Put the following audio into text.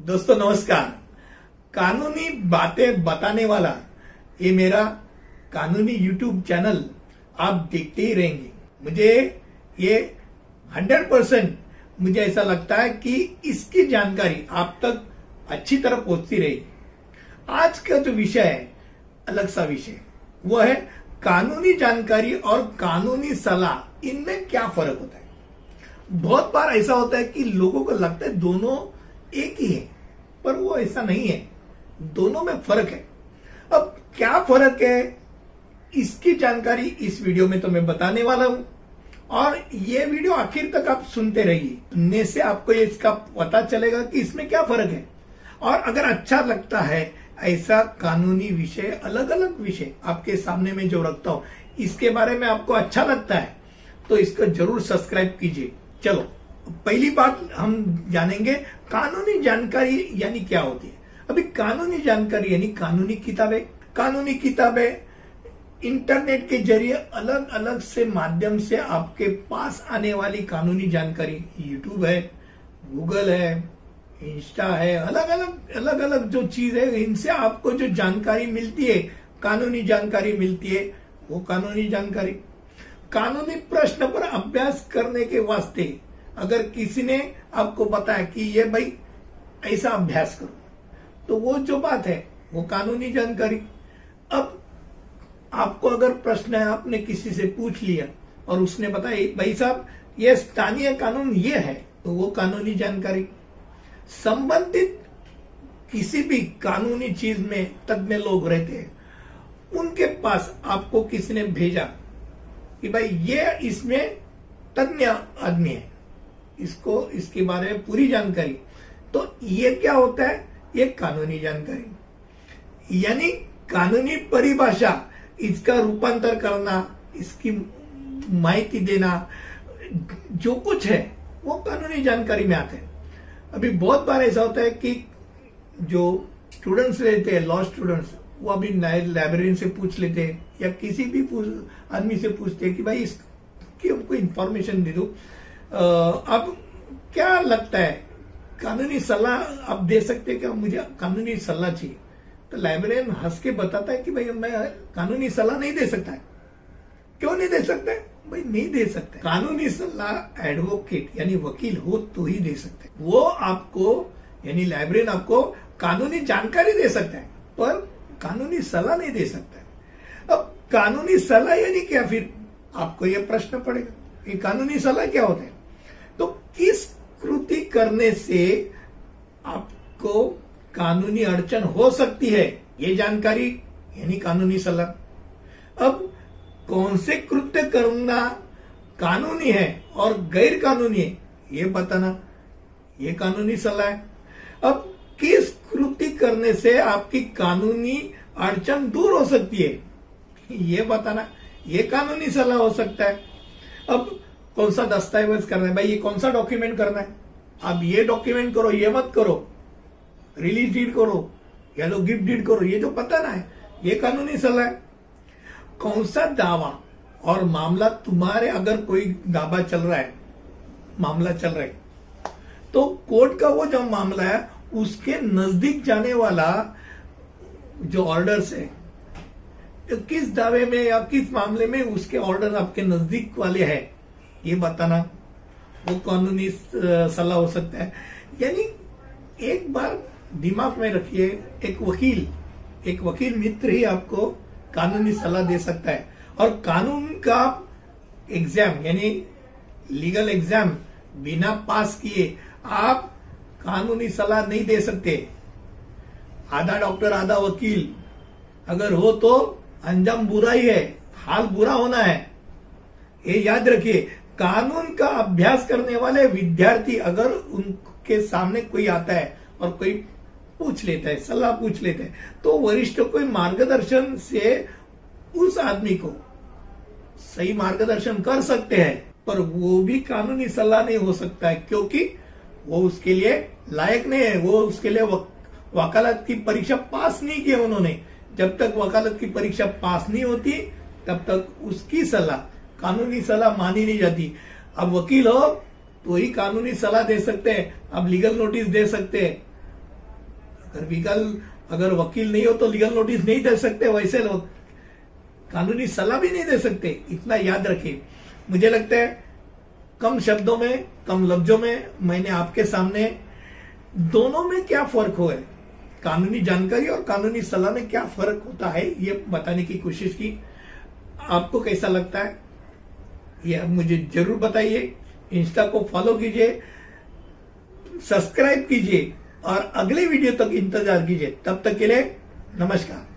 दोस्तों, नमस्कार। कानूनी बातें बताने वाला ये मेरा कानूनी यूट्यूब चैनल आप देखते ही रहेंगे। मुझे ये हंड्रेड परसेंट मुझे ऐसा लगता है कि इसकी जानकारी आप तक अच्छी तरह पहुँचती रहेगी आज का जो विषय है, अलग सा विषय। वो है कानूनी जानकारी और कानूनी सलाह। इनमें क्या फ़र्क होता है? बहुत बार ऐसा होता है कि लोगों को लगता है दोनों एक ही है, पर वो ऐसा नहीं है। दोनों में फ़र्क है। अब क्या फ़र्क है? इसकी जानकारी इस वीडियो में तो मैं बताने वाला हूँ। और ये वीडियो आखिर तक आप सुनते रहिए। सुनने से आपको इसका पता चलेगा कि इसमें क्या फ़र्क है। और अगर अच्छा लगता है, ऐसा कानूनी विषय अलग अलग विषय आपके सामने में जो रखता हूँ, इसके बारे में आपको अच्छा लगता है तो इसको ज़रूर सब्सक्राइब कीजिए। चलो। पहली बात हम जानेंगे कानूनी जानकारी यानी क्या होती है। अभी कानूनी जानकारी यानी कानूनी किताबें कानूनी किताबें इंटरनेट के ज़रिए अलग अलग से माध्यम से आपके पास आने वाली कानूनी जानकारी यूट्यूब है गूगल है इंस्टा है अलग अलग अलग अलग जो चीज़ है, इनसे आपको जो जानकारी मिलती है, कानूनी जानकारी मिलती है, वो कानूनी जानकारी। कानूनी प्रश्न पर अभ्यास करने के वास्ते अगर किसी ने आपको बताया कि ये भाई ऐसा अभ्यास करो तो वो जो बात है, वो कानूनी जानकारी। अब आपको अगर प्रश्न है, आपने किसी से पूछ लिया और उसने बताया, भाई साहब, ये स्थानीय कानून ये है तो वो कानूनी जानकारी। संबंधित किसी भी कानूनी चीज़ में तज्ञ लोग रहते हैं, उनके पास आपको किसी ने भेजा कि भाई, ये इसमें तज्ञ आदमी है। इसको, इसके बारे में पूरी जानकारी। तो ये क्या होता है? ये कानूनी जानकारी। यानी कानूनी परिभाषा, इसका रूपांतर करना, इसकी माहिती देना, जो कुछ है, वो कानूनी जानकारी में आते हैं। अभी बहुत बार ऐसा होता है कि जो स्टूडेंट्स रहते हैं लॉ स्टूडेंट्स वो अभी लाइब्रेरी से पूछ लेते हैं या किसी भी आदमी से पूछते हैं कि भाई इसकी हमको इंफॉर्मेशन दे दो। अब क्या लगता है? कानूनी सलाह आप दे सकते हैं क्या? मुझे कानूनी सलाह चाहिए। तो लाइब्रेरियन हंस के बताता है कि भाई, मैं कानूनी सलाह नहीं दे सकता है। क्यों नहीं दे सकता भाई, नहीं दे सकते कानूनी सलाह एडवोकेट यानी वकील हो तो ही दे सकते हैं। वो आपको, यानी लाइब्रेरियन आपको कानूनी जानकारी दे सकता है, पर कानूनी सलाह नहीं दे सकता अब कानूनी सलाह यानी क्या? फिर आपको यह प्रश्न पड़ेगा कि कानूनी सलाह क्या होता है? किस कृति करने से आपको कानूनी अड़चन हो सकती है। ये जानकारी, यानी कानूनी सलाह। अब कौन से कृत्य करना कानूनी है और गैर कानूनी है, ये बताना। ये कानूनी सलाह है। अब किस कृति करने से आपकी कानूनी अड़चन दूर हो सकती है? ये बताना। ये कानूनी सलाह हो सकता है। अब कौन सा दस्तावेज़ करना है? भाई, ये कौन सा डॉक्यूमेंट करना है? अब ये डॉक्यूमेंट करो, ये मत करो। रिलीज़ डीड करो, या तो गिफ्ट डीड करो, ये जो पता ना है, ये कानूनी सलाह है। कौन सा दावा और मामला तुम्हारे अगर कोई दावा चल रहा है, मामला चल रहा है तो कोर्ट का वो जो मामला है, उसके नज़दीक जाने वाला जो ऑर्डर्स है तो किस दावे में या किस मामले में उसके ऑर्डर आपके नज़दीक वाले हैं ये बताना, वो कानूनी सलाह हो सकता है? यानी एक बार दिमाग में रखिए, एक वकील एक वकील मित्र ही आपको कानूनी सलाह दे सकता है। और कानून का एग्ज़ाम यानी लीगल एग्ज़ाम बिना पास किए आप कानूनी सलाह नहीं दे सकते। आधा डॉक्टर आधा वकील, अगर हो तो अंजाम बुरा ही है, हाल बुरा होना है। ये याद रखिए कानून का अभ्यास करने वाले विद्यार्थी अगर उनके सामने कोई आता है और कोई पूछ लेता है, सलाह पूछ लेता है तो वरिष्ठ कोई मार्गदर्शन से उस आदमी को सही मार्गदर्शन कर सकते हैं, पर वो भी कानूनी सलाह नहीं हो सकता है, क्योंकि वो उसके लिए लायक नहीं है। वो उसके लिए वकालत की परीक्षा पास नहीं की उन्होंने। जब तक वकालत की परीक्षा पास नहीं होती, तब तक उसकी सलाह कानूनी सलाह मानी नहीं जाती। अब वकील हो तो ही कानूनी सलाह दे सकते हैं, अब लीगल नोटिस दे सकते हैं। अगर लीगल अगर वकील नहीं हो तो लीगल नोटिस नहीं दे सकते वैसे लोग। कानूनी सलाह भी नहीं दे सकते, इतना याद रखिए। मुझे लगता है, कम शब्दों में, कम लफ्जों में मैंने आपके सामने दोनों में क्या फ़र्क हो है? कानूनी जानकारी और कानूनी सलाह में क्या फ़र्क होता है, ये बताने की कोशिश की। आपको कैसा लगता है? ये आप मुझे ज़रूर बताइए। इंस्टा को फॉलो कीजिए सब्सक्राइब कीजिए और अगले वीडियो तक इंतज़ार कीजिए। तब तक के लिए नमस्कार।